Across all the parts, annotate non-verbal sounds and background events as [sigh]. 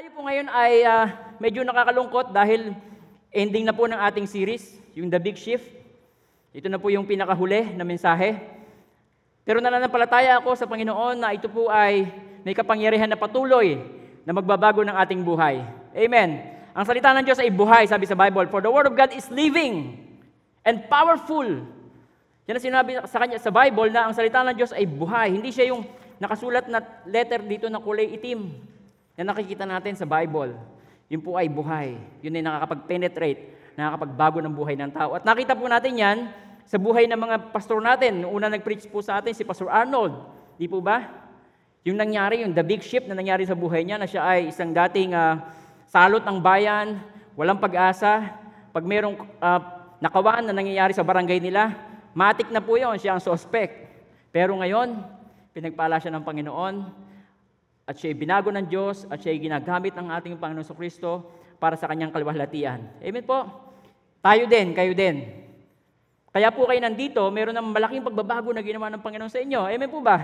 Tayo po ngayon ay ah, medyo nakakalungkot dahil ending na po ng ating series, yung The Big Shift. Ito na po yung pinakahuli na mensahe. Pero nananampalataya ako sa Panginoon na ito po ay may kapangyarihan na patuloy na magbabago ng ating buhay. Amen. Ang salita ng Diyos ay buhay, sabi sa Bible. For the Word of God is living and powerful. Yan ang sinabi sa kanya sa Bible na ang salita ng Diyos ay buhay. Hindi siya yung nakasulat na letter dito na kulay itim na nakikita natin sa Bible. Yun po ay buhay. Yun ay nakakapag-penetrate, nakakapagbago ng buhay ng tao. At nakita po natin yan sa buhay ng mga pastor natin. Noong una nag-preach po sa atin si Pastor Arnold. Di po ba? Yung nangyari, yung the big shift na nangyari sa buhay niya na siya ay isang dating ah, salot ng bayan, walang pag-asa. Pag merong ah, nakawaan na nangyayari sa barangay nila, matik na po yun, siya ang suspect. Pero ngayon, pinagpala siya ng Panginoon at siya ay binago ng Diyos at siya ay ginagamit ng ating Panginoon sa Kristo para sa kanyang kalwalhatian. Amen po? Tayo din, kayo din. Kaya po kayo nandito, meron ng malaking pagbabago na ginawa ng Panginoon sa inyo. Amen po ba?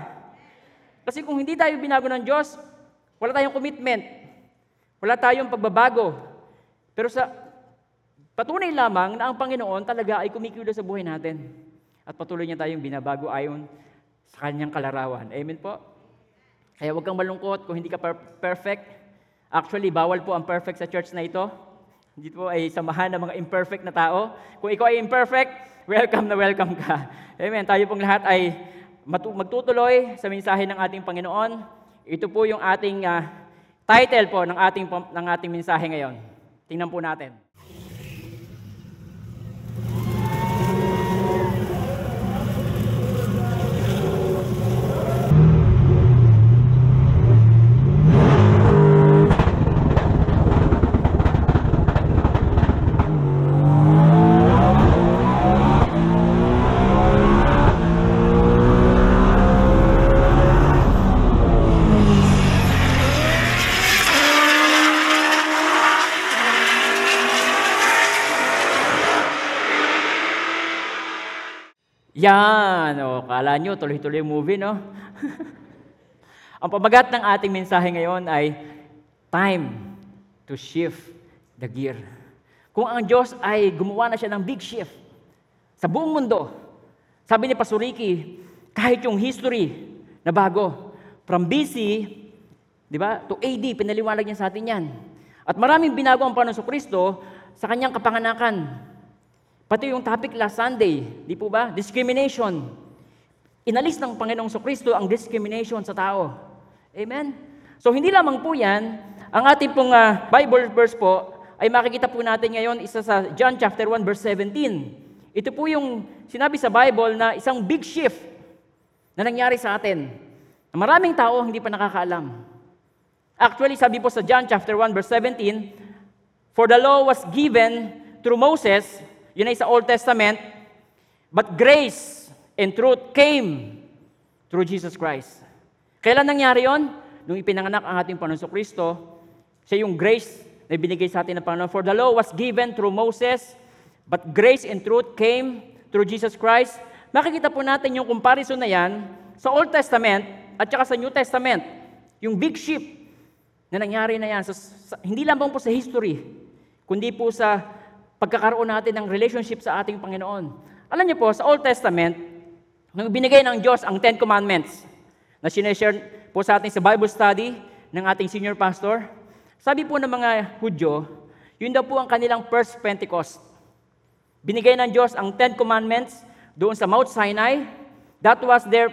Kasi kung hindi tayo binago ng Diyos, wala tayong commitment. Wala tayong pagbabago. Pero sa patunay lamang na ang Panginoon talaga ay kumikilos sa buhay natin. At patuloy niya tayong binabago ayon sa kanyang kalarawan. Amen po? Kaya huwag kang malungkot kung hindi ka per- perfect. Actually, bawal po ang perfect sa church na ito. Hindi po ay samahan ng mga imperfect na tao. Kung ikaw ay imperfect, welcome na welcome ka. [laughs] Amen. Tayo pong lahat ay magtutuloy sa mensahe ng ating Panginoon. Ito po yung ating ah, title po ng ating, ng ating mensahe ngayon. Tingnan po natin. Yan, o, kala nyo, tuloy-tuloy movie, no? [laughs] Ang pamagat ng ating mensahe ngayon ay time to shift the gear. Kung ang Diyos ay gumawa na siya ng big shift sa buong mundo, sabi ni Pastor Ricky, kahit yung history na bago, from BC, di ba, to AD, pinaliwanag niya sa atin yan. At maraming binago ang Panginoon Kristo sa kanyang kapanganakan. Pati yung topic last Sunday, di po ba? Discrimination. Inalis ng Panginoong Kristo ang discrimination sa tao. Amen? So hindi lamang po yan, ang ating pong ah, Bible verse po, ay makikita po natin ngayon isa sa John chapter 1 verse 17. Ito po yung sinabi sa Bible na isang big shift na nangyari sa atin. Maraming tao hindi pa nakakaalam. Actually, sabi po sa John chapter 1 verse 17, For the law was given through Moses, yun ay sa Old Testament, but grace and truth came through Jesus Christ. Kailan nangyari yon? Nung ipinanganak ang ating Panginoon Kristo, siya yung grace na binigay sa atin ng Panginoon. For the law was given through Moses, but grace and truth came through Jesus Christ. Makikita po natin yung comparison na yan sa Old Testament at saka sa New Testament. Yung big shift na nangyari na yan. Sa, sa- hindi lamang po sa history, kundi po sa pagkakaroon natin ng relationship sa ating Panginoon. Alam niyo po, sa Old Testament, nung binigay ng Diyos ang Ten Commandments, na sineshare po sa ating sa Bible study ng ating senior pastor, sabi po ng mga Hudyo, yun daw po ang kanilang first Pentecost. Binigay ng Diyos ang Ten Commandments doon sa Mount Sinai. That was their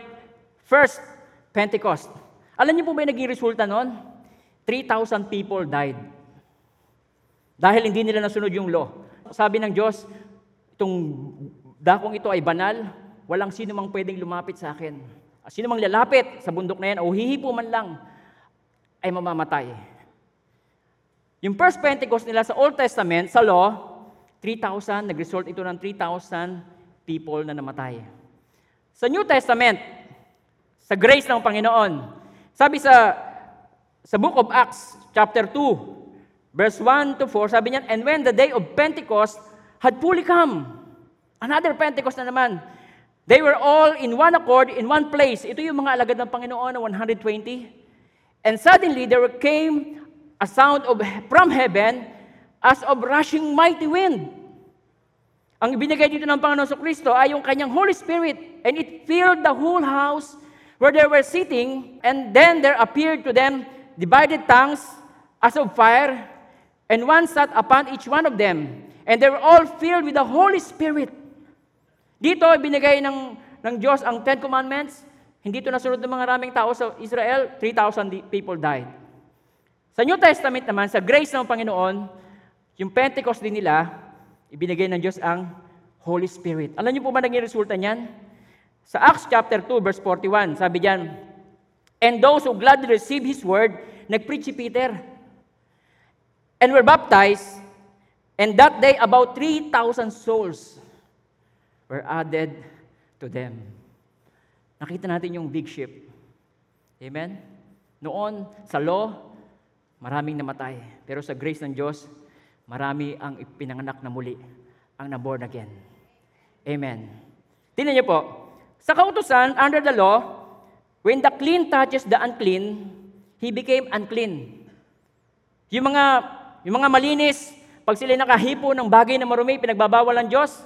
first Pentecost. Alam niyo po ba yung naging resulta noon? 3,000 people died. Dahil hindi nila nasunod yung law. Sabi ng Diyos, itong dakong ito ay banal, walang sino mang pwedeng lumapit sa akin. Sino mang lalapit sa bundok na yan o hihipo man lang, ay mamamatay. Yung first Pentecost nila sa Old Testament, sa law, 3,000, nag-result ito ng 3,000 people na namatay. Sa New Testament, sa grace ng Panginoon, sabi sa sa book of Acts, chapter 2, verse 1 to 4, sabi niya, And when the day of Pentecost had fully come, another Pentecost na naman, they were all in one accord, in one place. Ito yung mga alagad ng Panginoon na 120. And suddenly there came a sound of from heaven as of rushing mighty wind. Ang ibinigay dito ng Panginoon sa Kristo ay yung kanyang Holy Spirit and it filled the whole house where they were sitting and then there appeared to them divided tongues as of fire and one sat upon each one of them and they were all filled with the Holy Spirit. Dito ibinigay ng, ng Diyos ang Ten Commandments. Hindi ito nasunod ng mga raming tao sa Israel. 3,000 di- people died. Sa New Testament naman, sa grace ng Panginoon, yung Pentecost din nila, ibinigay ng Diyos ang Holy Spirit. Alam niyo po ba naging resulta niyan? Sa Acts chapter 2 verse 41, sabi diyan, And those who gladly received His word, nag-preach si Peter, and were baptized, and that day about 3,000 souls were added to them. Nakita natin yung big ship. Amen? Noon, sa law, maraming namatay. Pero sa grace ng Diyos, marami ang ipinanganak na muli, ang naborn again. Amen. Tingnan niyo po, sa kautusan, under the law, when the clean touches the unclean, he became unclean. Yung mga, yung mga malinis, pag sila nakahipo ng bagay na marumi, pinagbabawal ng Diyos,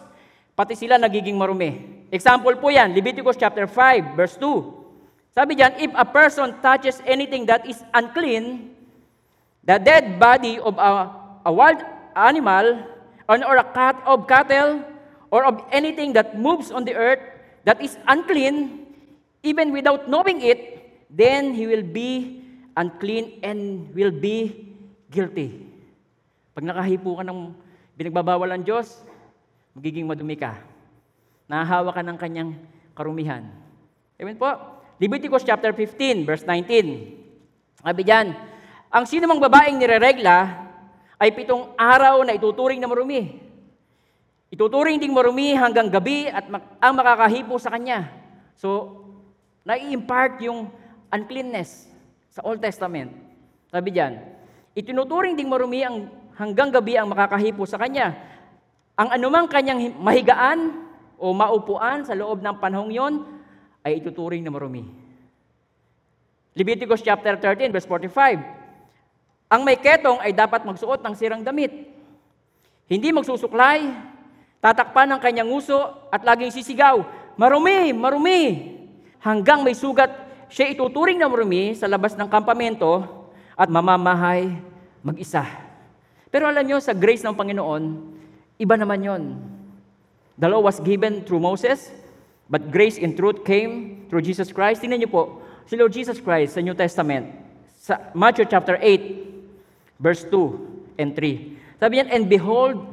pati sila nagiging marumi. Example po yan, Leviticus chapter 5, verse 2. Sabi diyan, if a person touches anything that is unclean, the dead body of a, a wild animal, or, or a cat of cattle, or of anything that moves on the earth that is unclean, even without knowing it, then he will be unclean and will be guilty. Pag nakahipo ka ng binagbabawal ng Diyos, magiging madumi ka. Nahahawa ka ng kanyang karumihan. Amen po. Leviticus chapter 15, verse 19. Sabi diyan, ang sino mang babaeng nireregla ay pitong araw na ituturing na marumi. Ituturing ding marumi hanggang gabi at ang makakahipo sa kanya. So, nai-impart yung uncleanness sa Old Testament. Sabi diyan, itinuturing ding marumi ang hanggang gabi ang makakahipo sa kanya. Ang anumang kanyang hi- mahigaan o maupuan sa loob ng panahong yon ay ituturing na marumi. Leviticus chapter 13 verse 45. Ang may ketong ay dapat magsuot ng sirang damit. Hindi magsusuklay, tatakpan ng kanyang nguso at laging sisigaw, marumi, marumi. Hanggang may sugat, siya ituturing na marumi sa labas ng kampamento at mamamahay mag-isa. Pero alam nyo, sa grace ng Panginoon, iba naman yon. The law was given through Moses, but grace and truth came through Jesus Christ. Tingnan niyo po, si Lord Jesus Christ sa New Testament, sa Matthew chapter 8, verse 2 and 3. Sabi niyan, and behold,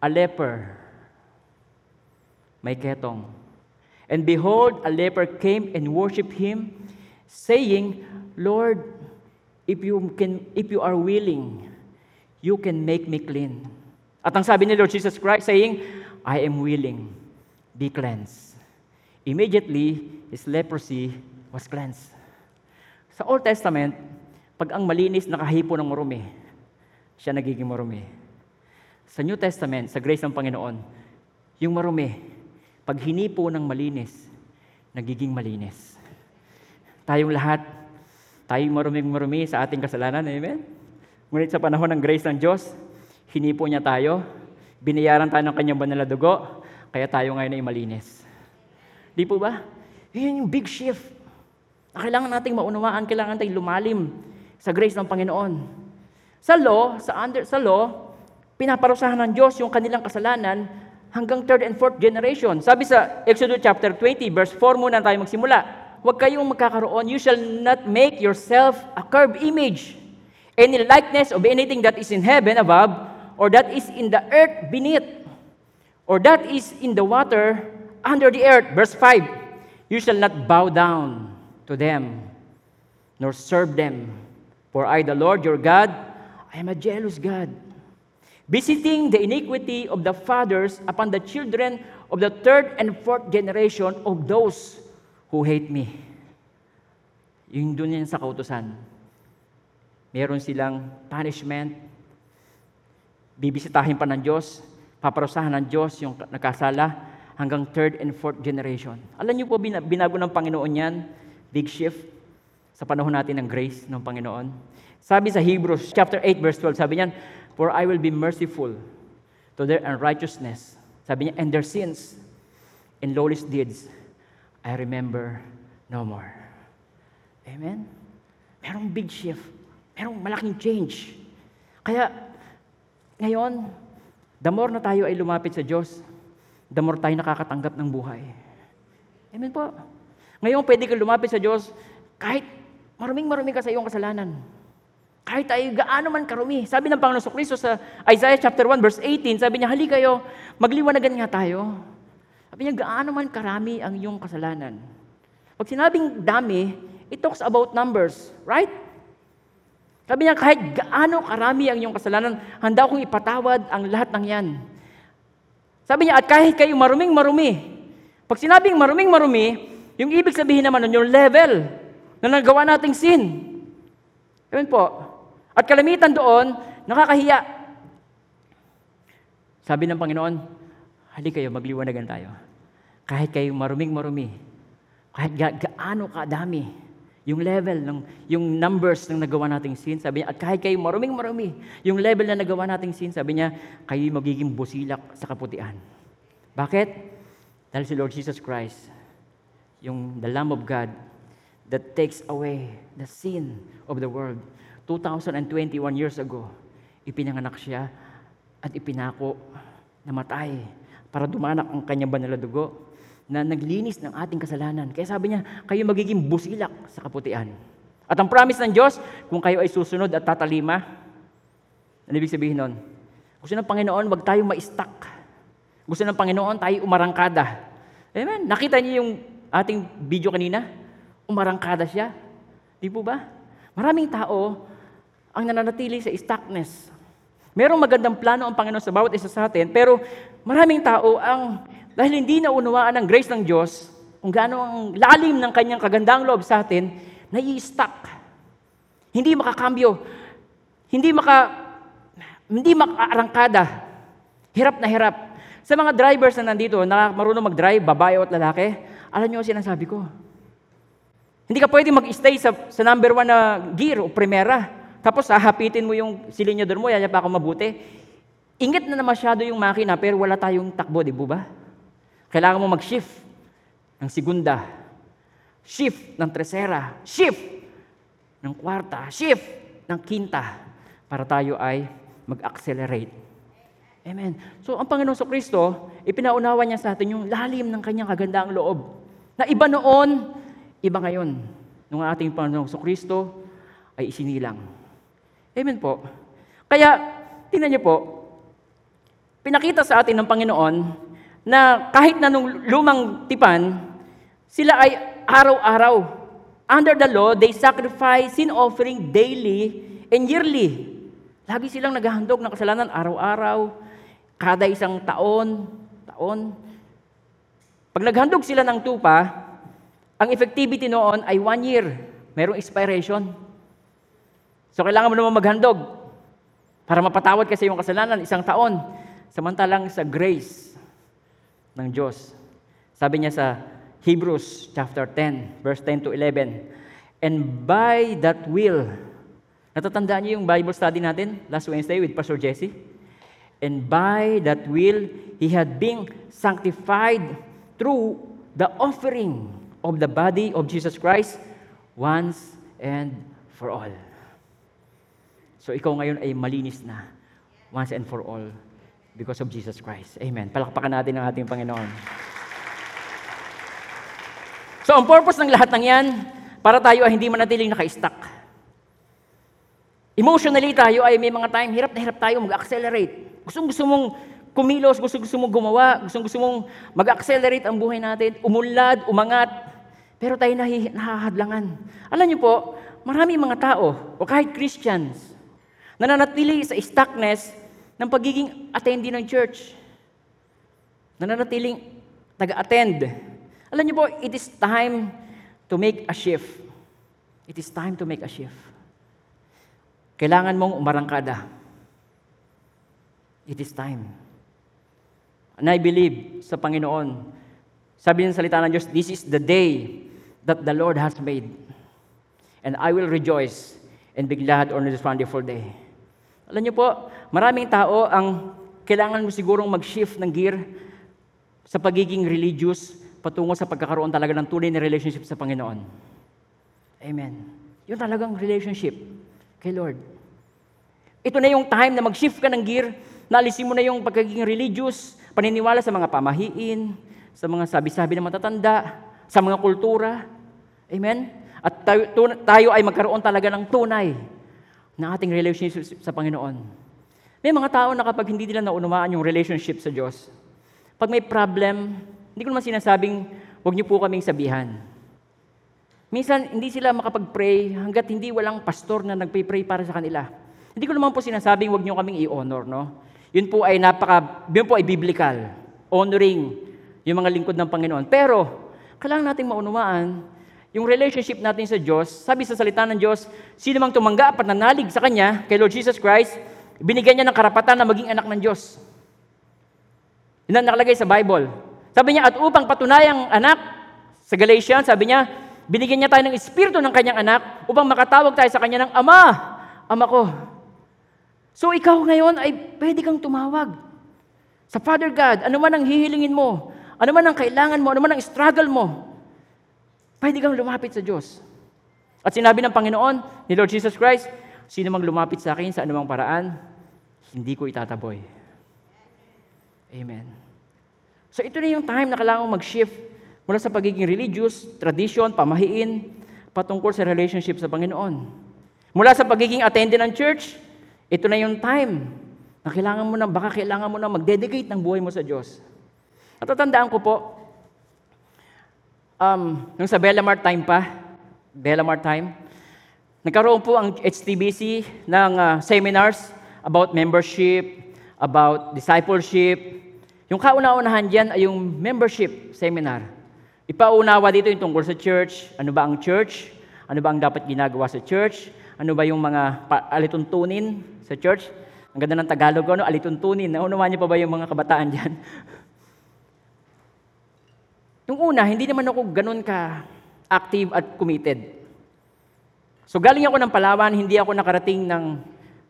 a leper. May ketong. And behold, a leper came and worshipped him, saying, Lord, if you can if you are willing, you can make me clean. At ang sabi ni Lord Jesus Christ saying, I am willing, be cleansed. Immediately, his leprosy was cleansed. Sa Old Testament, pag ang malinis nakahipo ng marumi, siya nagiging marumi. Sa New Testament, sa grace ng Panginoon, yung marumi, pag hinipo ng malinis, nagiging malinis. Tayong lahat, tayong maruming-marumi sa ating kasalanan. Amen? Ngunit sa panahon ng grace ng Diyos, hinipo niya tayo, binayaran tayo ng kanyang banal na dugo, kaya tayo ngayon ay malinis. Di po ba? Yun yung big shift. Na kailangan nating maunawaan, kailangan tayong lumalim sa grace ng Panginoon. Sa law, sa under sa law, pinaparusahan ng Diyos yung kanilang kasalanan hanggang third and fourth generation. Sabi sa Exodus chapter 20, verse 4 muna tayo magsimula. Huwag kayong magkakaroon, you shall not make yourself a carved image, any likeness of anything that is in heaven above, or that is in the earth beneath, or that is in the water under the earth. Verse 5, you shall not bow down to them, nor serve them. For I, the Lord your God, I am a jealous God, visiting the iniquity of the fathers upon the children of the third and fourth generation of those who hate me. Yung doon yan sa kautusan. Meron silang punishment, bibisitahin pa ng Diyos, paparusahan ng Diyos yung nagkasala hanggang third and fourth generation. Alam niyo po, bina- binago ng Panginoon yan, big shift. sa panahon natin ng grace ng Panginoon. Sabi sa Hebrews chapter 8 verse 12, sabi niyan, For I will be merciful to their unrighteousness. Sabi niya, and their sins and lawless deeds, I remember no more. Amen? Merong big shift. Merong malaking change. Kaya, ngayon, the more na tayo ay lumapit sa Diyos, the more tayo nakakatanggap ng buhay. Amen po. Ngayon, pwede ka lumapit sa Diyos kahit maruming-marumi ka sa iyong kasalanan. Kahit tayo gaano man karumi. Sabi ng Panginoon Kristo sa Isaiah chapter 1 verse 18, sabi niya, hali kayo, magliwanagan nga tayo. Sabi niya, gaano man karami ang iyong kasalanan. Pag sinabing dami, it talks about numbers, right? Sabi niya, kahit gaano karami ang iyong kasalanan, handa akong ipatawad ang lahat ng yan. Sabi niya, at kahit kayo maruming marumi, pag sinabing maruming marumi, yung ibig sabihin naman nun, yung level na nagawa nating sin. Yun po. At kalamitan doon, nakakahiya. Sabi ng Panginoon, hali kayo, magliwanagan tayo. Kahit kayo maruming marumi, kahit ga- gaano kadami, yung level, ng, yung numbers ng nagawa nating sin, sabi niya, at kahit kayo maruming marumi, yung level na nagawa nating sin, sabi niya, kayo magiging busilak sa kaputian. Bakit? Dahil si Lord Jesus Christ, yung the Lamb of God that takes away the sin of the world. 2021 years ago, ipinanganak siya at ipinako na matay para dumanak ang kanyang banal na dugo na naglinis ng ating kasalanan. Kaya sabi niya, kayo magiging busilak sa kaputian. At ang promise ng Diyos, kung kayo ay susunod at tatalima, ano ibig sabihin nun? Gusto ng Panginoon, wag tayo ma-stuck. Gusto ng Panginoon, tayo umarangkada. Amen? Nakita niyo yung ating video kanina? Umarangkada siya. Di po ba? Maraming tao ang nananatili sa stuckness. Merong magandang plano ang Panginoon sa bawat isa sa atin, pero maraming tao ang, dahil hindi na unawaan ng grace ng Diyos, kung gaano ang lalim ng kanyang kagandang loob sa atin, nai-stuck. Hindi makakambyo. Hindi maka, hindi makaarangkada. Hirap na hirap. Sa mga drivers na nandito, na marunong mag-drive, babae at lalaki, alam niyo ang sinasabi ko. Hindi ka pwede mag-stay sa, sa number one na gear o primera. Tapos hahapitin mo yung silinyador mo, yaya pa ako mabuti. Ingit na na masyado yung makina, pero wala tayong takbo, di ba? Kailangan mo mag-shift ng segunda, shift ng tresera, shift ng kwarta, shift ng quinta, para tayo ay mag-accelerate. Amen. So, ang Panginoon sa Kristo, ipinaunawa niya sa atin yung lalim ng kanyang kagandaang loob. Na iba noon, iba ngayon. Nung ating Panginoon sa Kristo ay isinilang. Amen po. Kaya, tingnan niyo po, pinakita sa atin ng Panginoon na kahit na nung lumang tipan, sila ay araw-araw. Under the law, they sacrifice sin offering daily and yearly. Lagi silang naghahandog ng kasalanan araw-araw, kada isang taon, taon. Pag naghandog sila ng tupa, ang effectivity noon ay one year. Merong expiration. So kailangan mo naman maghandog para mapatawad kasi yung kasalanan isang taon. Samantalang sa grace ng Diyos. Sabi niya sa Hebrews chapter 10, verse 10 to 11, And by that will, natatandaan niyo yung Bible study natin last Wednesday with Pastor Jesse? And by that will, he had been sanctified through the offering of the body of Jesus Christ once and for all. So ikaw ngayon ay malinis na once and for all because of Jesus Christ. Amen. Palakpakan natin ang ating Panginoon. So ang purpose ng lahat ng yan, para tayo ay hindi manatiling naka-stuck. Emotionally tayo ay may mga time, hirap na hirap tayo mag-accelerate. Gustong gusto mong kumilos, gusto gusto mong gumawa, gusto gusto mong mag-accelerate ang buhay natin, umulad, umangat, pero tayo nahi, nahahadlangan. Alam niyo po, marami mga tao, o kahit Christians, nananatili sa stuckness ng pagiging attendee ng church. Nananatiling taga-attend. Alam niyo po, it is time to make a shift. It is time to make a shift. Kailangan mong umarangkada. It is time. And I believe sa Panginoon, sabi ng salita ng Diyos, this is the day that the Lord has made. and I will rejoice and be glad on this wonderful day. Alam niyo po, maraming tao ang kailangan mo sigurong mag-shift ng gear sa pagiging religious patungo sa pagkakaroon talaga ng tunay na relationship sa Panginoon. Amen. Yun talagang relationship kay Lord. Ito na yung time na mag-shift ka ng gear, naalisin mo na yung pagiging religious, paniniwala sa mga pamahiin, sa mga sabi-sabi ng matatanda, sa mga kultura. Amen? At tayo, tayo ay magkaroon talaga ng tunay na ating relationship sa Panginoon. May mga tao na kapag hindi nila naunawaan yung relationship sa Diyos, pag may problem, hindi ko naman sinasabing, huwag niyo po kaming sabihan. Minsan, hindi sila makapag-pray hanggat hindi walang pastor na nagpay-pray para sa kanila. Hindi ko naman po sinasabing huwag niyo kaming i-honor, no? Yun po ay napaka, yun po ay biblical. Honoring yung mga lingkod ng Panginoon. Pero, kailangan nating maunawaan yung relationship natin sa Diyos. Sabi sa salita ng Diyos, sino mang tumanggap at nanalig sa Kanya, kay Lord Jesus Christ, binigyan niya ng karapatan na maging anak ng Diyos. Yun ang nakalagay sa Bible. Sabi niya, at upang patunayang anak, sa Galatians, sabi niya, binigyan niya tayo ng espiritu ng kanyang anak upang makatawag tayo sa kanya ng Ama, Ama ko. So ikaw ngayon ay pwede kang tumawag sa Father God. Ano man ang hihilingin mo, ano man ang kailangan mo, ano man ang struggle mo, pwede kang lumapit sa Diyos. At sinabi ng Panginoon, ni Lord Jesus Christ, sino mang lumapit sa akin sa anumang paraan, hindi ko itataboy. Amen. So ito na yung time na kailangan mag-shift mula sa pagiging religious, tradition, pamahiin, patungkol sa relationship sa Panginoon. Mula sa pagiging attendant ng church, ito na yung time na kailangan mo na, baka kailangan mo na mag-dedicate ng buhay mo sa Diyos. Natatandaan ko po, um, nung sa Bellamar time pa, Bellamar time, nagkaroon po ang HTBC ng uh, seminars about membership, about discipleship. Yung kauna-unahan dyan ay yung membership seminar. Ipaunawa dito yung tungkol sa church, ano ba ang church, ano ba ang dapat ginagawa sa church, ano ba yung mga alituntunin sa church. Ang ganda ng Tagalog ko, ano? alituntunin. Naunawaan niyo pa ba yung mga kabataan dyan? [laughs] Nung una, hindi naman ako ganun ka active at committed. So galing ako ng Palawan, hindi ako nakarating ng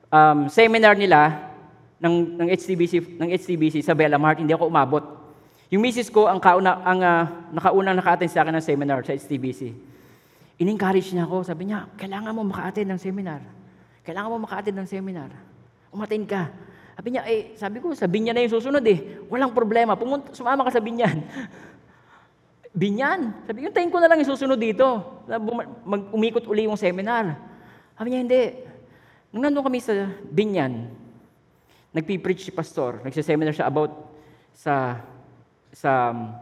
um, seminar nila ng, ng HTBC ng HTBC sa Bellamart, hindi ako umabot. Yung misis ko ang kauna ang uh, nakaunang naka-attend sa akin ng seminar sa HTBC. In-encourage niya ako, sabi niya, kailangan mo maka-attend ng seminar. Kailangan mo maka-attend ng seminar. Umattend ka. Sabi niya, eh, sabi ko, sa Binyan na yung susunod eh. Walang problema, pumunta, sumama ka sa Binyan. [laughs] Binyan. Sabi ko, tayin ko na lang yung susunod dito. Mag-umikot uli yung seminar. Sabi niya, hindi. Nung nandun kami sa Binyan, nagpipreach si pastor, nagsiseminar siya about sa sa um,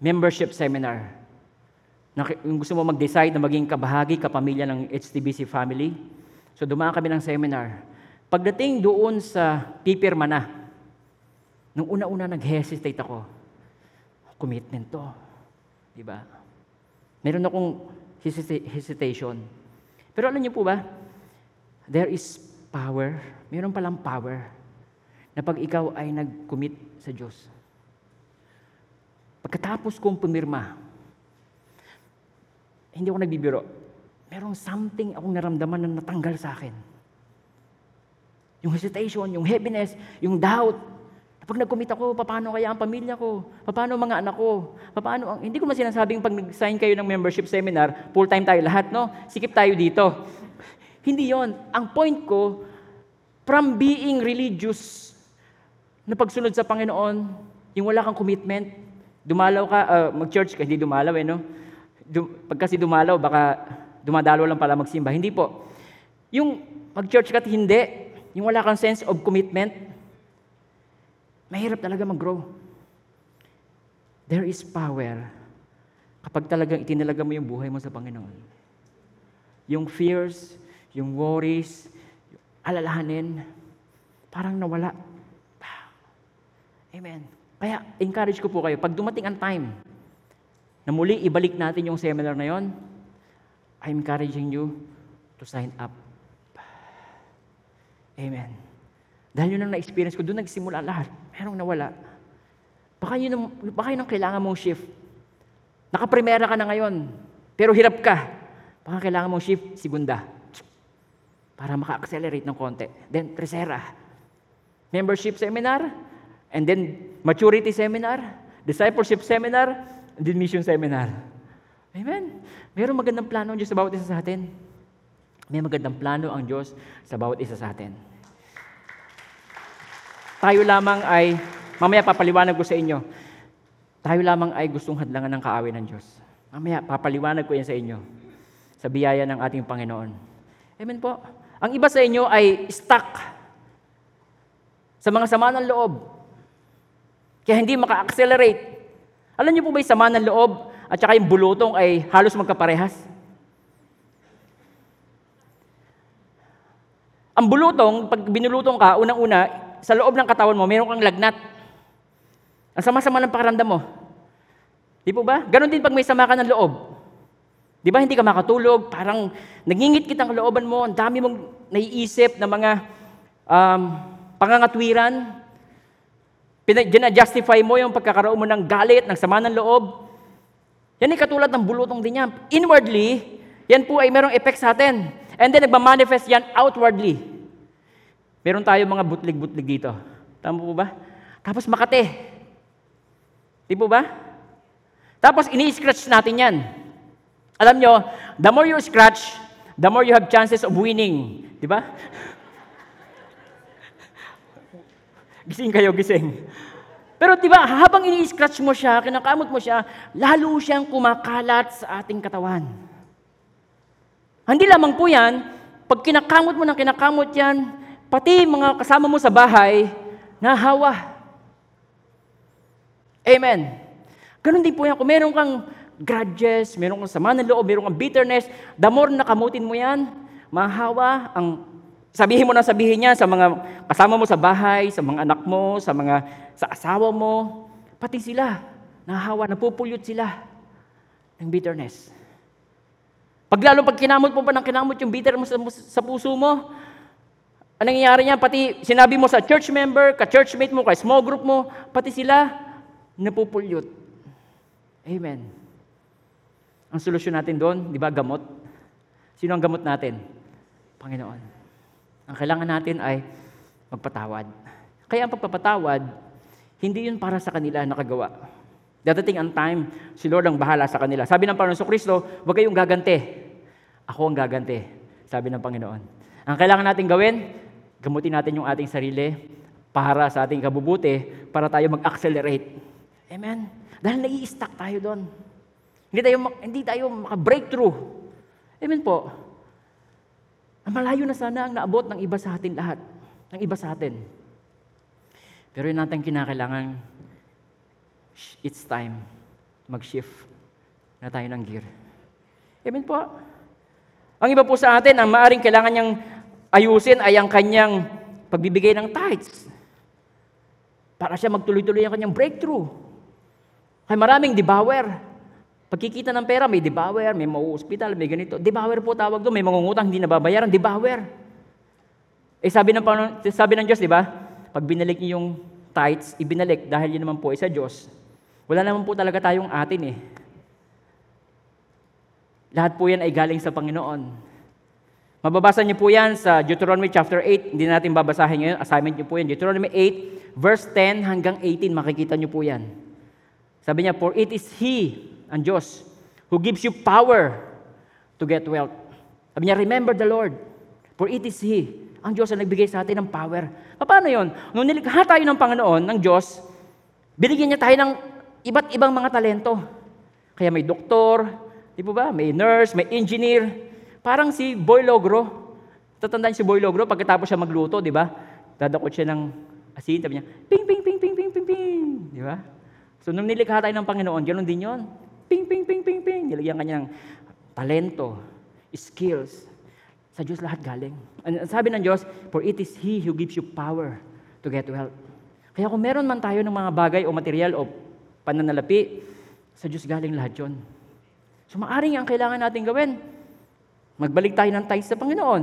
membership seminar. Na, kung gusto mo mag-decide na maging kabahagi, kapamilya ng HTBC family, so dumaan kami ng seminar. Pagdating doon sa pipirma na, nung una-una nag-hesitate ako, commitment to. Di ba? Meron akong hesitation. Pero alam niyo po ba, there is power, meron palang power na pag ikaw ay nag-commit sa Diyos. Pagkatapos kong pumirma, hindi ako nagbibiro, merong something akong naramdaman na natanggal sa akin. Yung hesitation, yung heaviness, yung doubt. Pag nag-commit ako, paano kaya ang pamilya ko? Paano mga anak ko? Paano ang... Hindi ko man sinasabing pag nag-sign kayo ng membership seminar, full-time tayo lahat, no? Sikip tayo dito. [laughs] Hindi yon. Ang point ko, from being religious, na pagsunod sa Panginoon, yung wala kang commitment, dumalaw ka, uh, mag-church ka, hindi dumalaw eh, no? Dum, pag kasi dumalaw, baka dumadalo lang pala magsimba. Hindi po. Yung mag-church ka hindi, yung wala kang sense of commitment, mahirap talaga mag-grow. There is power kapag talagang itinalaga mo yung buhay mo sa Panginoon. Yung fears, yung worries, yung alalahanin, parang nawala. Amen. Kaya encourage ko po kayo, pag dumating ang time na muli ibalik natin yung seminar na yon, I'm encouraging you to sign up. Amen. Dahil yun ang na-experience ko, doon nagsimula lahat. Merong nawala. Baka yun, ang, baka yun ang kailangan mong shift. Nakaprimera ka na ngayon, pero hirap ka. Baka kailangan mong shift segunda para maka-accelerate ng konti. Then, tercera, membership seminar, and then maturity seminar, discipleship seminar, and then mission seminar. Amen. Mayroong magandang plano ang Diyos sa bawat isa sa atin. May magandang plano ang Diyos sa bawat isa sa atin. Tayo lamang ay, mamaya papaliwanag ko sa inyo, tayo lamang ay gustong hadlangan ng kaaway ng Diyos. Mamaya papaliwanag ko yan sa inyo sa biyaya ng ating Panginoon. Amen po. Ang iba sa inyo ay stuck sa mga sama ng loob. Kaya hindi maka-accelerate. Alam niyo po ba yung sama ng loob at saka yung bulutong ay halos magkaparehas? Ang bulutong, pag binulutong ka, unang-una, sa loob ng katawan mo, meron kang lagnat. Ang sama-sama ng pakaramdam mo. Di po ba? Ganon din pag may sama ka ng loob. Di ba hindi ka makatulog? Parang nagingit kitang looban mo, ang dami mong naiisip na mga um, pangangatwiran. Gina-justify mo yung pagkakaroon mo ng galit, ng sama ng loob. Yan ay katulad ng bulutong din yan. Inwardly, yan po ay merong effect sa atin. And then nagmamanifest yan outwardly. Meron tayo mga butlig-butlig dito. Tama po ba? Tapos Makate. Di po ba? Tapos ini-scratch natin yan. Alam nyo, the more you scratch, the more you have chances of winning. Di ba? [laughs] gising kayo, gising. Pero di ba, habang ini-scratch mo siya, kinakamot mo siya, lalo siyang kumakalat sa ating katawan. Hindi lamang po yan, pag kinakamot mo ng kinakamot yan, pati mga kasama mo sa bahay, nahawa. Amen. Ganon din po yan. Kung meron kang grudges, meron kang sama ng loob, meron kang bitterness, the more nakamutin mo yan, mahawa ang sabihin mo na sabihin niya sa mga kasama mo sa bahay, sa mga anak mo, sa mga sa asawa mo, pati sila, nahawa, napupulot sila ng bitterness. Pag lalo pag kinamot mo pa ng kinamot yung bitter mo sa, sa puso mo, anong nangyayari niya? Pati sinabi mo sa church member, ka-churchmate mo, ka-small group mo, pati sila napupulyot. Amen. Ang solusyon natin doon, di ba, gamot? Sino ang gamot natin? Panginoon. Ang kailangan natin ay magpatawad. Kaya ang pagpapatawad, hindi yun para sa kanila nakagawa. Dadating ang time, si Lord ang bahala sa kanila. Sabi ng Panginoon Kristo, huwag kayong gaganti. Ako ang gaganti, sabi ng Panginoon. Ang kailangan natin gawin, gamutin natin yung ating sarili para sa ating kabubuti, para tayo mag-accelerate. Amen? Dahil nai-stuck tayo doon. Hindi tayo, hindi tayo maka-breakthrough. Amen po. Malayo na sana ang naabot ng iba sa atin lahat. Ng iba sa atin. Pero yun natin kinakailangan it's time mag-shift na tayo ng gear. Amen po. Ang iba po sa atin, ang maaring kailangan niyang ayusin ay ang kanyang pagbibigay ng tithes. Para siya magtuloy-tuloy ang kanyang breakthrough. Kaya maraming devour. Pagkikita ng pera, may devour, may mau-hospital, may ganito. Devour po tawag doon, may mangungutang, hindi nababayaran, devour. Eh sabi ng, sabi ng Diyos, di ba? Pag binalik niyo yung tithes, ibinalik dahil yun naman po ay sa Diyos. Wala naman po talaga tayong atin eh. Lahat po yan ay galing sa Panginoon. Mababasa niyo po yan sa Deuteronomy chapter 8. Hindi natin babasahin ngayon. Assignment niyo po yan. Deuteronomy 8, verse 10 hanggang 18. Makikita niyo po yan. Sabi niya, For it is He, ang Diyos, who gives you power to get wealth. Sabi niya, remember the Lord. For it is He, ang Diyos ang nagbigay sa atin ng power. Paano yon? Nung nilikha tayo ng Panginoon, ng Diyos, binigyan niya tayo ng iba't ibang mga talento. Kaya may doktor, di po ba? May nurse, may engineer. Parang si Boy Logro. Tatandaan si Boy Logro, pagkatapos siya magluto, di ba? Dadakot siya ng asin, sabi niya, ping, ping, ping, ping, ping, ping, ping. Di ba? So, nung nilikha tayo ng Panginoon, ganoon din yon. Ping, ping, ping, ping, ping. Nilagyan kanya ng talento, skills. Sa Diyos lahat galing. And sabi ng Diyos, for it is He who gives you power to get wealth. Kaya kung meron man tayo ng mga bagay o material o pananalapi, sa Diyos galing lahat yon. So maaring ang kailangan natin gawin, magbalik tayo ng tithes sa Panginoon.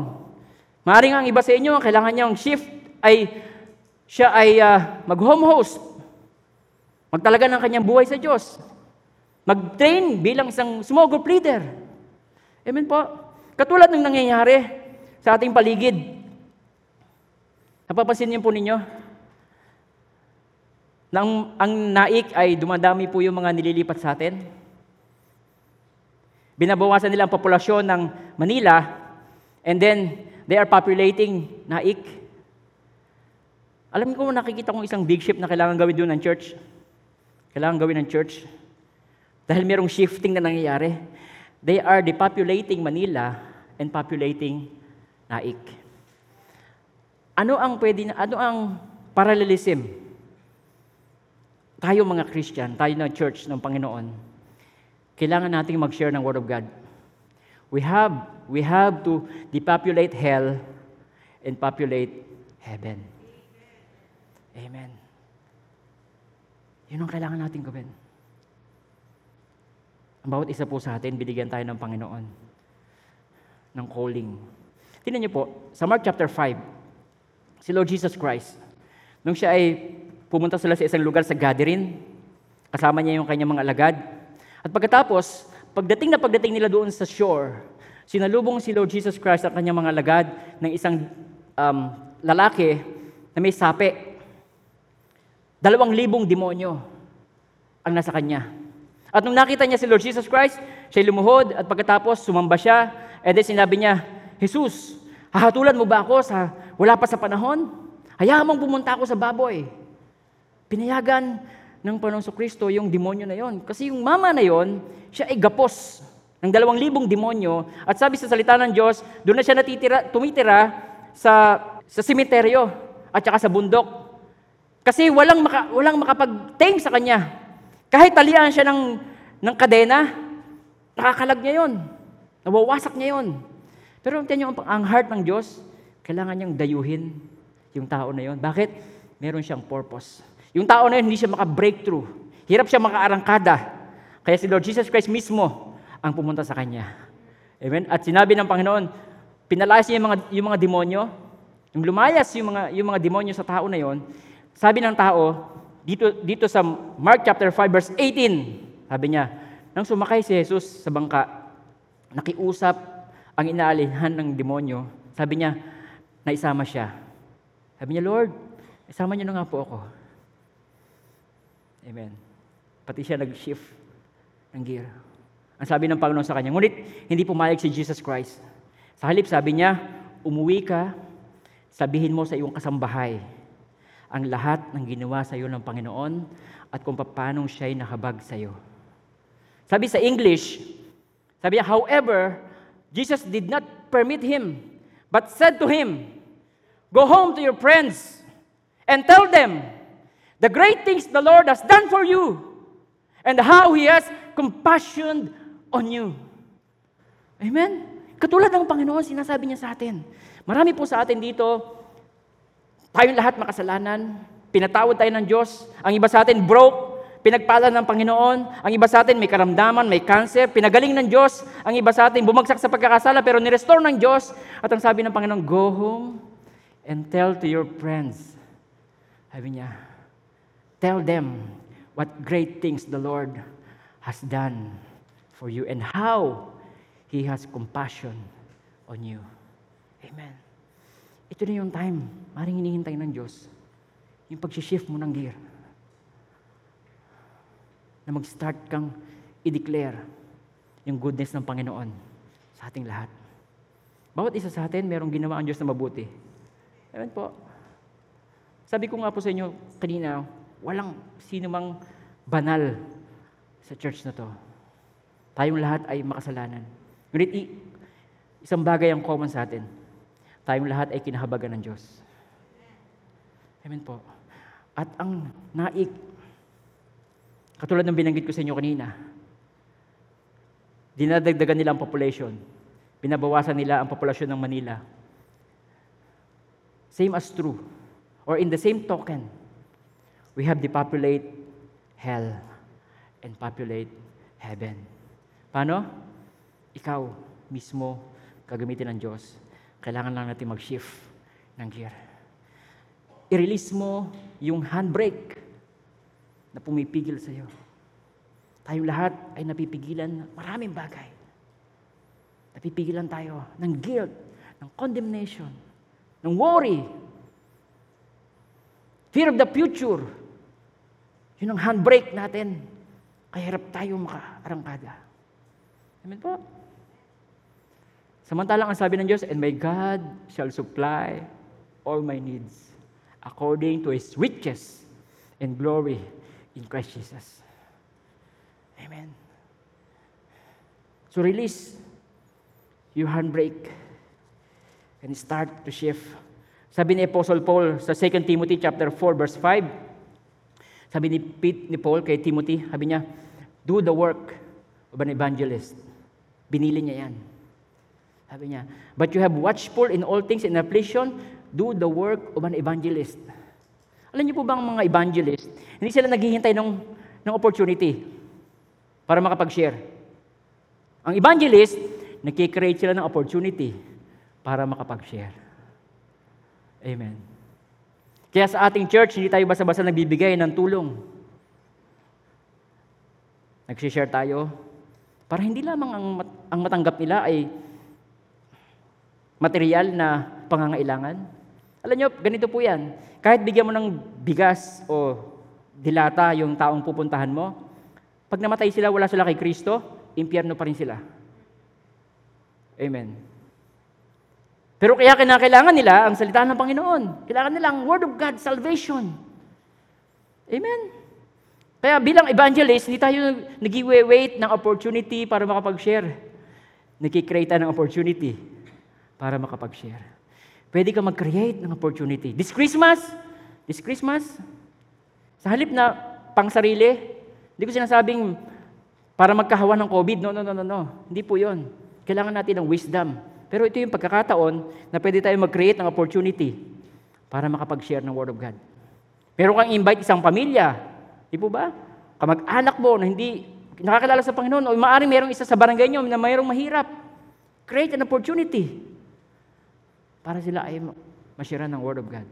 Maaring ang iba sa inyo, ang kailangan niyang shift ay siya ay uh, mag-home host. Magtalaga ng kanyang buhay sa Diyos. Mag-train bilang isang small group leader. Amen po. Katulad ng nangyayari sa ating paligid. Napapansin niyo po ninyo? Nang ang naik ay dumadami po yung mga nililipat sa atin. Binabawasan nila ang populasyon ng Manila and then they are populating naik. Alam ko nakikita kong isang big ship na kailangan gawin doon ng church. Kailangan gawin ng church. Dahil merong shifting na nangyayari. They are depopulating Manila and populating Naik. Ano ang pwede na, ano ang parallelism? Tayo mga Christian, tayo na church ng Panginoon, kailangan nating mag-share ng Word of God. We have, we have to depopulate hell and populate heaven. Amen. Yun ang kailangan natin gawin. Ang bawat isa po sa atin, binigyan tayo ng Panginoon ng calling. Tingnan niyo po, sa Mark chapter 5, si Lord Jesus Christ, nung siya ay pumunta sila sa isang lugar sa Gadarene, kasama niya yung kanyang mga alagad. At pagkatapos, pagdating na pagdating nila doon sa shore, sinalubong si Lord Jesus Christ at kanyang mga alagad ng isang um, lalaki na may sape. Dalawang libong demonyo ang nasa kanya. At nung nakita niya si Lord Jesus Christ, siya lumuhod at pagkatapos sumamba siya, and then sinabi niya, Jesus, hahatulan mo ba ako sa wala pa sa panahon? Hayaan mong pumunta ako sa baboy. Pinayagan ng Panginoon Kristo yung demonyo na yon. Kasi yung mama na yon, siya ay gapos ng dalawang libong demonyo. At sabi sa salita ng Diyos, doon na siya natitira, tumitira sa, sa simeteryo at saka sa bundok. Kasi walang, maka, walang makapag-tame sa kanya. Kahit talian siya ng, ng kadena, nakakalag niya yon. Nawawasak niya yon. Pero tingnan niyo, ang heart ng Diyos, kailangan niyang dayuhin yung tao na yon. Bakit? Meron siyang purpose. Yung tao na yun, hindi siya maka-breakthrough. Hirap siya makaarangkada. Kaya si Lord Jesus Christ mismo ang pumunta sa kanya. Amen? At sinabi ng Panginoon, pinalayas niya yung mga, yung mga demonyo. Yung lumayas yung mga, yung mga demonyo sa tao na yon, sabi ng tao, dito, dito sa Mark chapter 5 verse 18, sabi niya, nang sumakay si Jesus sa bangka, nakiusap ang inaalihan ng demonyo, sabi niya, naisama siya. Sabi niya, Lord, isama niyo na nga po ako. Amen. Pati siya nag-shift ng gear. Ang sabi ng Panginoon sa kanya, ngunit hindi pumayag si Jesus Christ. Sa halip, sabi niya, umuwi ka, sabihin mo sa iyong kasambahay ang lahat ng ginawa sa iyo ng Panginoon at kung paano siya'y nakabag sa iyo. Sabi sa English, sabi niya, however, Jesus did not permit him, but said to him, Go home to your friends and tell them the great things the Lord has done for you and how He has compassion on you. Amen? Katulad ng Panginoon, sinasabi niya sa atin. Marami po sa atin dito, tayong lahat makasalanan, pinatawad tayo ng Diyos, ang iba sa atin broke, pinagpala ng Panginoon. Ang iba sa atin may karamdaman, may cancer, pinagaling ng Diyos. Ang iba sa atin bumagsak sa pagkakasala pero nirestore ng Diyos. At ang sabi ng Panginoon, go home and tell to your friends. Sabi niya, tell them what great things the Lord has done for you and how He has compassion on you. Amen. Ito na yung time, maring hinihintay ng Diyos. Yung pag-shift mo ng gear na mag-start kang i-declare yung goodness ng Panginoon sa ating lahat. Bawat isa sa atin, merong ginawa ang Diyos na mabuti. Amen po. Sabi ko nga po sa inyo kanina, walang sino mang banal sa church na to. Tayong lahat ay makasalanan. Ngunit isang bagay ang common sa atin. Tayong lahat ay kinahabagan ng Diyos. Amen po. At ang naik Katulad ng binanggit ko sa inyo kanina, dinadagdagan nila ang population. Binabawasan nila ang populasyon ng Manila. Same as true. Or in the same token, we have depopulate hell and populate heaven. Paano? Ikaw mismo gagamitin ng Diyos. Kailangan lang natin mag-shift ng gear. I-release mo yung handbrake na pumipigil sa iyo. Tayong lahat ay napipigilan ng maraming bagay. Napipigilan tayo ng guilt, ng condemnation, ng worry, fear of the future. Yun ang handbrake natin. Kaya hirap tayo makaarangkada. Amen po. Samantalang ang sabi ng Diyos, And my God shall supply all my needs according to His riches and glory in Christ Jesus. Amen. So release your handbrake and start to shift. Sabi ni Apostle Paul sa 2 Timothy chapter 4 verse 5, sabi ni, Pete, ni Paul kay Timothy, sabi niya, do the work of an evangelist. Binili niya yan. Sabi niya, but you have watchful in all things in affliction, do the work of an evangelist. Alam niyo po bang mga evangelist, hindi sila naghihintay ng, ng opportunity para makapag-share. Ang evangelist, nagkikreate sila ng opportunity para makapag-share. Amen. Kaya sa ating church, hindi tayo basta-basta nagbibigay ng tulong. Nag-share tayo para hindi lamang ang, ang matanggap nila ay material na pangangailangan. Alam nyo, ganito po yan. Kahit bigyan mo ng bigas o dilata yung taong pupuntahan mo, pag namatay sila, wala sila kay Kristo, impyerno pa rin sila. Amen. Pero kaya kinakailangan nila ang salita ng Panginoon. Kailangan nila ang Word of God, salvation. Amen. Kaya bilang evangelist, hindi tayo nag-wait ng opportunity para makapag-share. Nagkikreate ng opportunity para makapag-share. Pwede ka mag-create ng opportunity. This Christmas, this Christmas, sa halip na pang sarili, hindi ko sinasabing para magkahawa ng COVID. No, no, no, no, no. Hindi po yon. Kailangan natin ng wisdom. Pero ito yung pagkakataon na pwede tayo mag-create ng opportunity para makapag-share ng Word of God. Pero kang invite isang pamilya, Di po ba? Kamag-anak mo na hindi nakakilala sa Panginoon o maaaring mayroong isa sa barangay nyo na mayroong mahirap. Create an opportunity para sila ay masyira ng Word of God.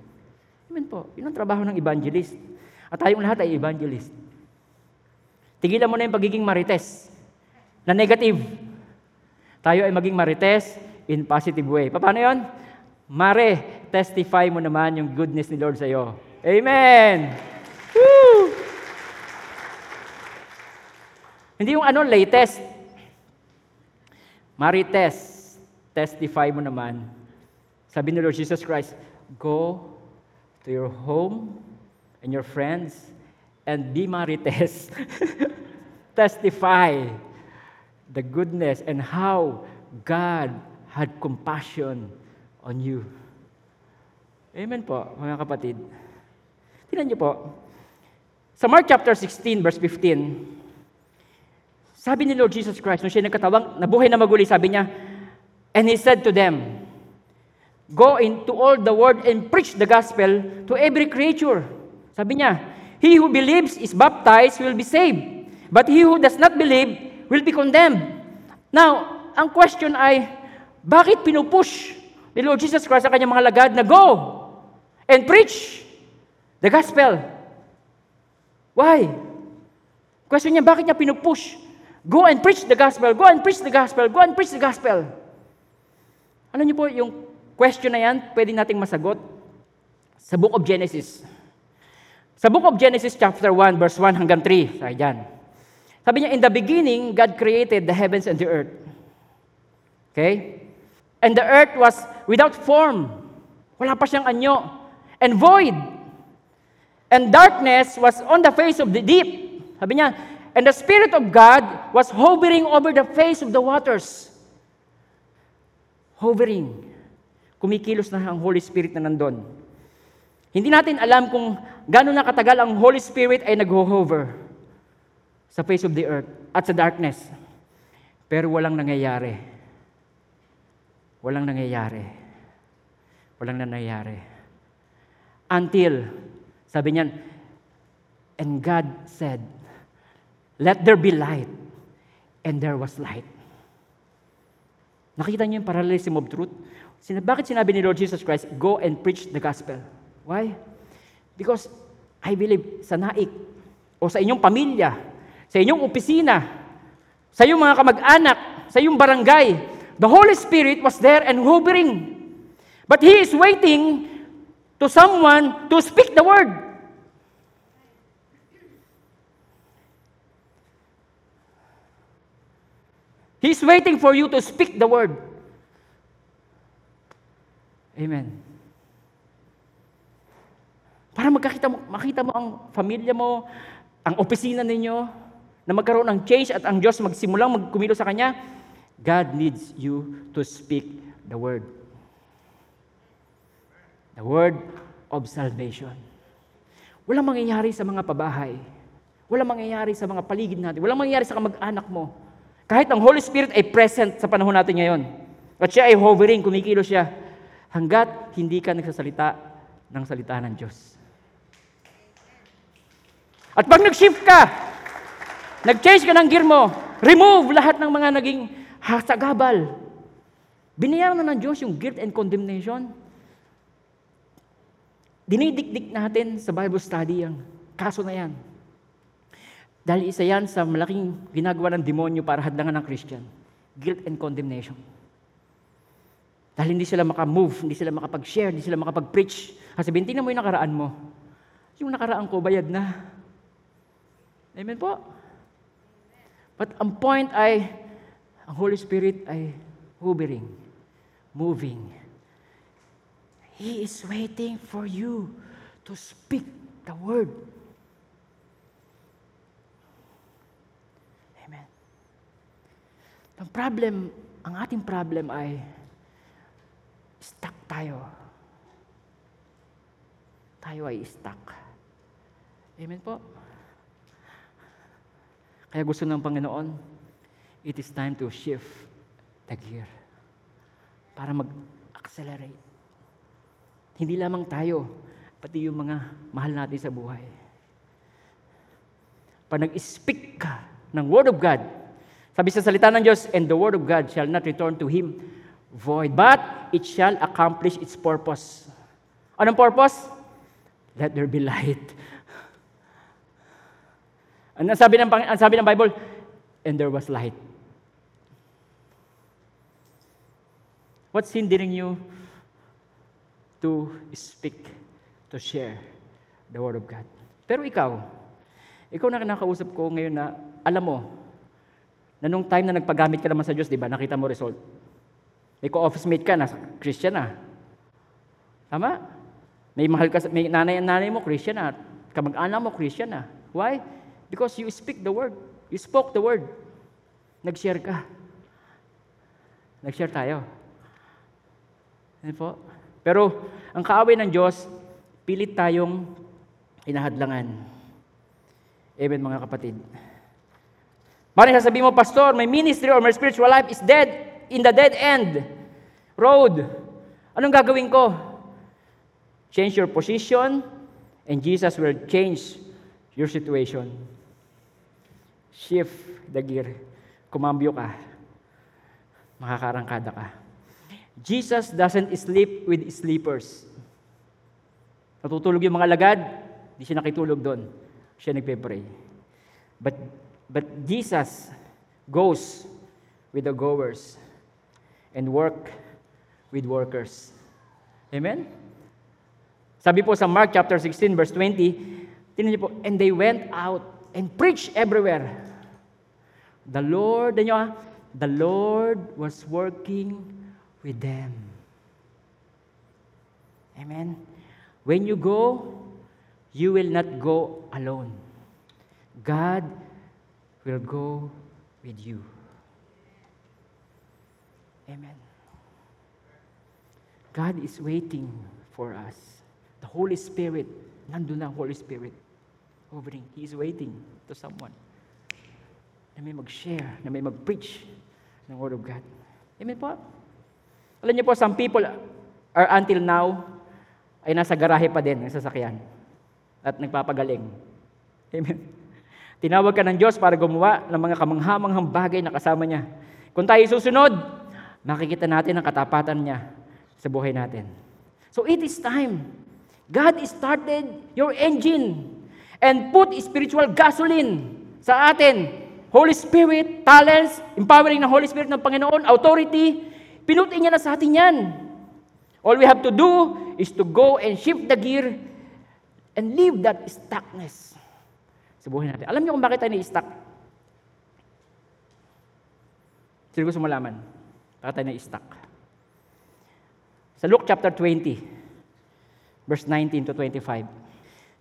Amen po. Yun ang trabaho ng evangelist. At tayong lahat ay evangelist. Tigilan mo na yung pagiging marites na negative. Tayo ay maging marites in positive way. Paano yon? Mare, testify mo naman yung goodness ni Lord sa iyo. Amen! Woo! Hindi yung ano, latest. Marites, testify mo naman. Sabi ni Lord Jesus Christ, go to your home and your friends and be marites. [laughs] testify the goodness and how God had compassion on you. Amen po, mga kapatid. Tingnan niyo po. Sa Mark chapter 16, verse 15, sabi ni Lord Jesus Christ, nung siya nagkatawang, nabuhay na maguli, sabi niya, And He said to them, Go into all the world and preach the gospel to every creature. Sabi niya, He who believes is baptized will be saved, but he who does not believe will be condemned. Now, ang question ay, bakit pinupush ni Lord Jesus Christ sa kanyang mga lagad na go and preach the gospel? Why? Question niya, bakit niya pinupush? Go and preach the gospel. Go and preach the gospel. Go and preach the gospel. Alam niyo po, yung question na yan, pwede nating masagot sa book of Genesis. Sa book of Genesis chapter 1, verse 1 hanggang 3. Sabi dyan. Sabi niya, in the beginning, God created the heavens and the earth. Okay? And the earth was without form. Wala pa siyang anyo. And void. And darkness was on the face of the deep. Sabi niya, And the Spirit of God was hovering over the face of the waters. Hovering. Kumikilos na ang Holy Spirit na nandun. Hindi natin alam kung gano'n na katagal ang Holy Spirit ay nag-hover sa face of the earth at sa darkness. Pero walang nangyayari. Walang nangyayari. Walang nangyayari. Until, sabi niyan, and God said, Let there be light. And there was light. Nakita niyo yung parallelism of truth? Bakit sinabi ni Lord Jesus Christ, go and preach the gospel? Why? Because I believe sa naik o sa inyong pamilya, sa inyong opisina, sa iyong mga kamag-anak, sa iyong barangay, the Holy Spirit was there and hovering. But He is waiting to someone to speak the word. He's waiting for you to speak the word. Amen. Para magkakita mo, makita mo ang pamilya mo, ang opisina ninyo, na magkaroon ng change at ang Diyos magsimulang magkumilo sa Kanya, God needs you to speak the word. The word of salvation. Walang mangyayari sa mga pabahay. Walang mangyayari sa mga paligid natin. Walang mangyayari sa kamag-anak mo. Kahit ang Holy Spirit ay present sa panahon natin ngayon. At siya ay hovering, kumikilo siya. Hanggat hindi ka nagsasalita ng salita ng Diyos. At pag nag-shift ka, nag-change ka ng gear mo, remove lahat ng mga naging hasagabal. Binayaran na ng Diyos yung guilt and condemnation. Dinidikdik natin sa Bible study ang kaso na yan. Dahil isa yan sa malaking ginagawa ng demonyo para hadlangan ng Christian. Guilt and condemnation. Dahil hindi sila makamove, hindi sila makapag-share, hindi sila makapag-preach. Kasi bintin mo yung nakaraan mo. Yung nakaraan ko, bayad na. Amen po? But ang point ay, ang Holy Spirit ay hovering, moving. He is waiting for you to speak the word. Amen. Ang problem, ang ating problem ay stuck tayo. Tayo ay stuck. Amen po. Kaya gusto ng Panginoon, it is time to shift the gear para mag-accelerate. Hindi lamang tayo, pati yung mga mahal natin sa buhay. Pag nag-speak ka ng Word of God, sabi sa salita ng Diyos, and the Word of God shall not return to Him void, but it shall accomplish its purpose. Anong purpose? Let there be light. Ang sabi ng, ang sabi ng Bible, and there was light. What's hindering you to speak, to share the Word of God? Pero ikaw, ikaw na kinakausap ko ngayon na, alam mo, na nung time na nagpagamit ka naman sa Diyos, di ba, nakita mo result. May co-office mate ka na, Christian na. Tama? May mahal ka, may nanay ang nanay mo, Christian na. Kamag-anak mo, Christian na. Why? Because you speak the word. You spoke the word. Nag-share ka. Nag-share tayo. Ano po? Pero ang kaaway ng Diyos, pilit tayong inahadlangan. Amen mga kapatid. Maraming sasabihin mo, Pastor, my ministry or my spiritual life is dead, in the dead end road. Anong gagawin ko? Change your position, and Jesus will change your situation. Shift the gear. Kumambyo ka. Makakarangkada ka. Jesus doesn't sleep with sleepers. Natutulog yung mga lagad, di siya nakitulog doon. Siya nagpe-pray. But, but Jesus goes with the goers and work with workers. Amen? Sabi po sa Mark chapter 16 verse 20, tinan niyo po, and they went out and preached everywhere. The Lord, niyo, ah, the Lord was working with them. Amen. When you go, you will not go alone. God will go with you. Amen. God is waiting for us. The Holy Spirit, nandun na Holy Spirit. Hovering. He is waiting to someone na may mag-share, na may mag-preach ng Word of God. Amen po? Alam niyo po, some people are until now ay nasa garahe pa din ng sasakyan at nagpapagaling. Amen. Tinawag ka ng Diyos para gumawa ng mga kamanghamanghang bagay na kasama niya. Kung tayo susunod, makikita natin ang katapatan niya sa buhay natin. So it is time. God started your engine and put spiritual gasoline sa atin Holy Spirit, talents, empowering ng Holy Spirit ng Panginoon, authority, pinuti niya na sa atin yan. All we have to do is to go and shift the gear and leave that stuckness sa buhay natin. Alam niyo kung bakit tayo na-stuck? Sino gusto malaman? Bakit tayo na-stuck? Sa Luke chapter 20, verse 19 to 25.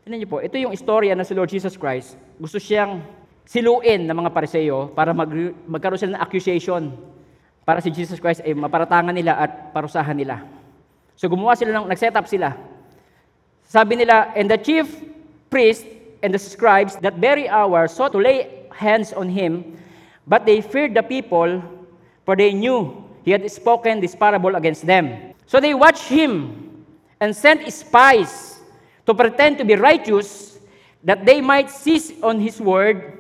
Tingnan niyo po, ito yung istorya na si Lord Jesus Christ. Gusto siyang siluin ng mga pariseyo para mag, magkaroon sila ng accusation para si Jesus Christ ay maparatangan nila at parusahan nila. So gumawa sila ng, nag-set up sila. Sabi nila, and the chief priest and the scribes that very hour sought to lay hands on him, but they feared the people, for they knew he had spoken this parable against them. So they watched him and sent spies to pretend to be righteous, that they might seize on his word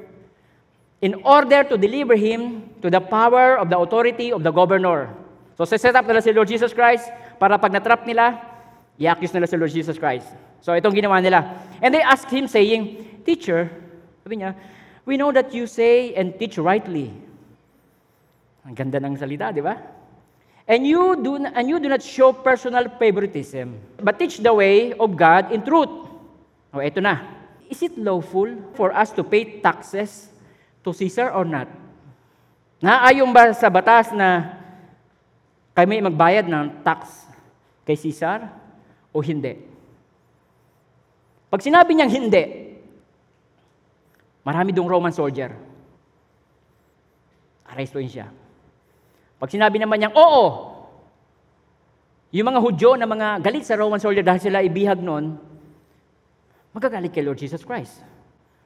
in order to deliver him to the power of the authority of the governor. So, set up nila si Lord Jesus Christ para pag natrap nila, i-accuse nila si Lord Jesus Christ. So, itong ginawa nila. And they asked him saying, Teacher, sabi niya, we know that you say and teach rightly. Ang ganda ng salita, di ba? And you do and you do not show personal favoritism, but teach the way of God in truth. O, eto na. Is it lawful for us to pay taxes to Caesar or not? Naayon ba sa batas na kami magbayad ng tax kay Caesar o hindi? Pag sinabi niyang hindi, marami dong Roman soldier. Arestuin siya. Pag sinabi naman niyang oo, yung mga Hudyo na mga galit sa Roman soldier dahil sila ibihag noon, magagalit kay Lord Jesus Christ.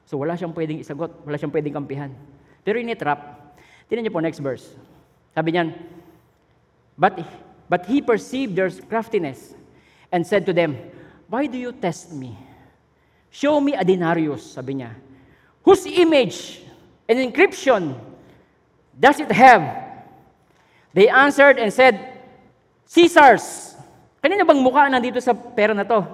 So wala siyang pwedeng isagot, wala siyang pwedeng kampihan. Pero initrap, tinan niyo po next verse. Sabi niyan, but, but he perceived their craftiness and said to them, Why do you test me? Show me a denarius, sabi niya. Whose image and inscription does it have? They answered and said, Caesar's. Kanina bang mukha nandito sa pera na to?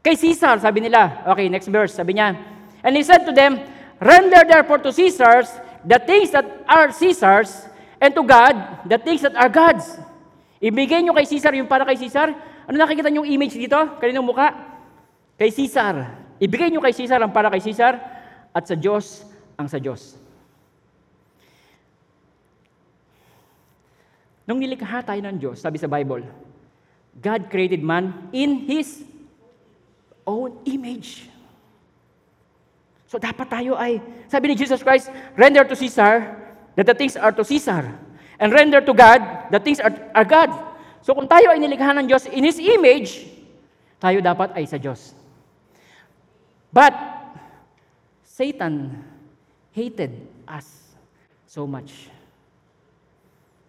Kay Caesar, sabi nila. Okay, next verse, sabi niya, And he said to them, Render therefore to Caesar's the things that are Caesar's, and to God the things that are God's. Ibigay nyo kay Caesar yung para kay Caesar. Ano nakikita yung image dito? Kaninong muka? Kay Caesar. Ibigay nyo kay Caesar ang para kay Caesar, at sa Diyos ang sa Diyos. Nung nilikha tayo ng Diyos, sabi sa Bible, God created man in His own image. So dapat tayo ay, sabi ni Jesus Christ, render to Caesar that the things are to Caesar. And render to God the things are, are God. So kung tayo ay nilikha ng Diyos in His image, tayo dapat ay sa Diyos. But, Satan hated us so much.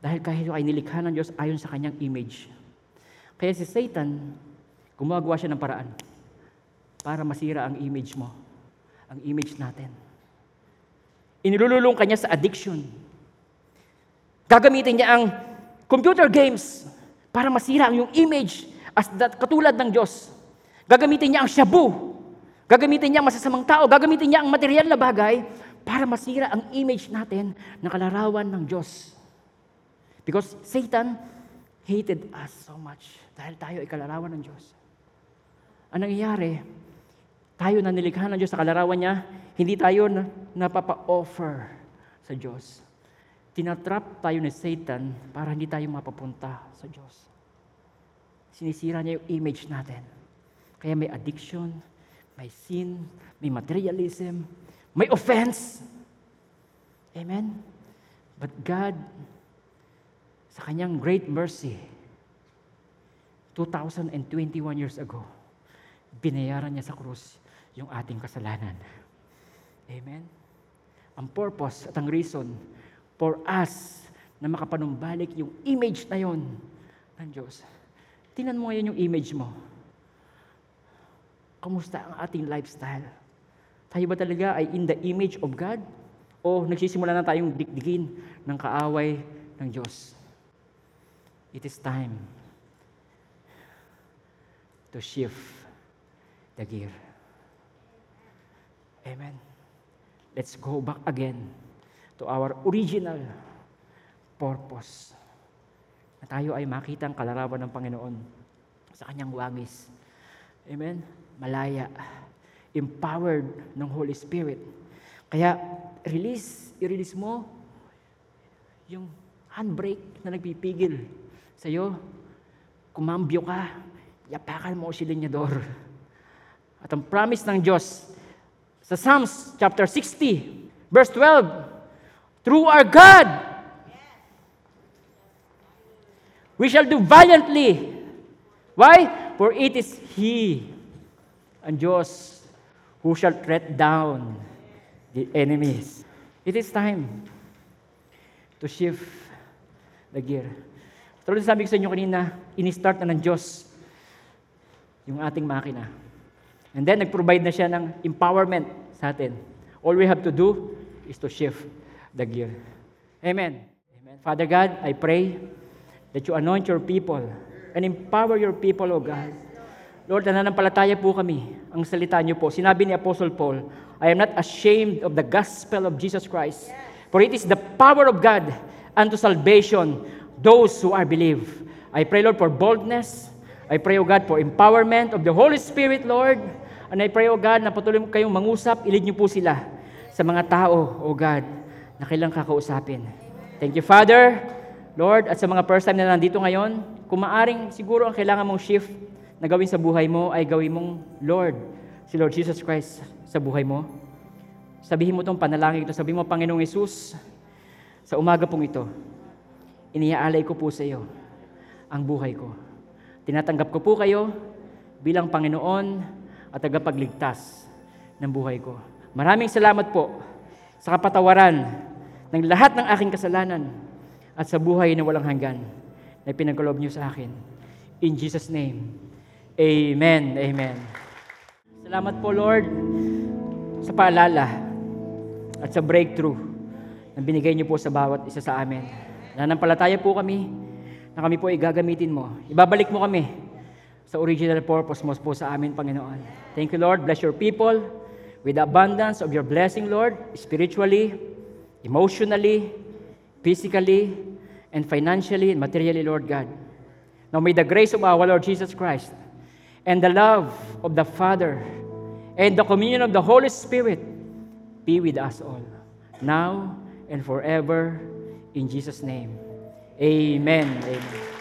Dahil kahit ay nilikha ng Diyos ayon sa kanyang image. Kaya si Satan, gumagawa siya ng paraan para masira ang image mo ang image natin. Inilululong kanya sa addiction. Gagamitin niya ang computer games para masira ang iyong image as that, katulad ng Diyos. Gagamitin niya ang shabu. Gagamitin niya ang masasamang tao. Gagamitin niya ang material na bagay para masira ang image natin na kalarawan ng Diyos. Because Satan hated us so much dahil tayo ay kalarawan ng Diyos. Ang nangyayari, tayo na nilikha ng Diyos sa kalarawan niya, hindi tayo na, napapa-offer sa Diyos. Tinatrap tayo ni Satan para hindi tayo mapapunta sa Diyos. Sinisira niya yung image natin. Kaya may addiction, may sin, may materialism, may offense. Amen? But God, sa kanyang great mercy, 2021 years ago, binayaran niya sa krus yung ating kasalanan. Amen? Ang purpose at ang reason for us na makapanumbalik yung image na yon ng Diyos. Tinan mo ngayon yung image mo. Kamusta ang ating lifestyle? Tayo ba talaga ay in the image of God? O nagsisimula na tayong dikdikin ng kaaway ng Diyos? It is time to shift the gear. Amen. Let's go back again to our original purpose. Na tayo ay makita ang kalarawan ng Panginoon sa kanyang wangis. Amen? Malaya. Empowered ng Holy Spirit. Kaya, release, i-release mo yung handbrake na nagpipigil sa'yo. Kumambyo ka, yapakan mo si Linyador. At ang promise ng Diyos sa Psalms chapter 60, verse 12, through our God, we shall do valiantly. Why? For it is He, ang Diyos, who shall tread down the enemies. It is time to shift the gear. Tulad sabi ko sa inyo kanina, ini-start na ng Diyos yung ating makina. And then, nag-provide na siya ng empowerment sa atin. All we have to do is to shift the gear. Amen. Amen. Father God, I pray that you anoint your people and empower your people, O God. Lord, nananampalataya po kami ang salita niyo po. Sinabi ni Apostle Paul, I am not ashamed of the gospel of Jesus Christ, for it is the power of God unto salvation those who are believe. I pray, Lord, for boldness. I pray, O God, for empowerment of the Holy Spirit, Lord. And I pray, O God, na patuloy mo kayong mangusap, ilid niyo po sila sa mga tao, O God, na kailang kakausapin. Thank you, Father, Lord, at sa mga first time na nandito ngayon, kung maaring siguro ang kailangan mong shift na gawin sa buhay mo ay gawin mong Lord, si Lord Jesus Christ sa buhay mo. Sabihin mo itong panalangin ito. Sabihin mo, Panginoong Yesus, sa umaga pong ito, iniaalay ko po sa iyo ang buhay ko. Tinatanggap ko po kayo bilang Panginoon at tagapagligtas ng buhay ko. Maraming salamat po sa kapatawaran ng lahat ng aking kasalanan at sa buhay na walang hanggan na pinagkaloob niyo sa akin. In Jesus' name, Amen. Amen. Salamat po, Lord, sa paalala at sa breakthrough na binigay niyo po sa bawat isa sa amin. Nanampalataya po kami na kami po ay gagamitin mo. Ibabalik mo kami sa original purpose mo po sa amin, Panginoon. Thank you, Lord. Bless your people with abundance of your blessing, Lord, spiritually, emotionally, physically, and financially and materially, Lord God. Now may the grace of our Lord Jesus Christ and the love of the Father and the communion of the Holy Spirit be with us all, now and forever, in Jesus' name. Amen. Amen.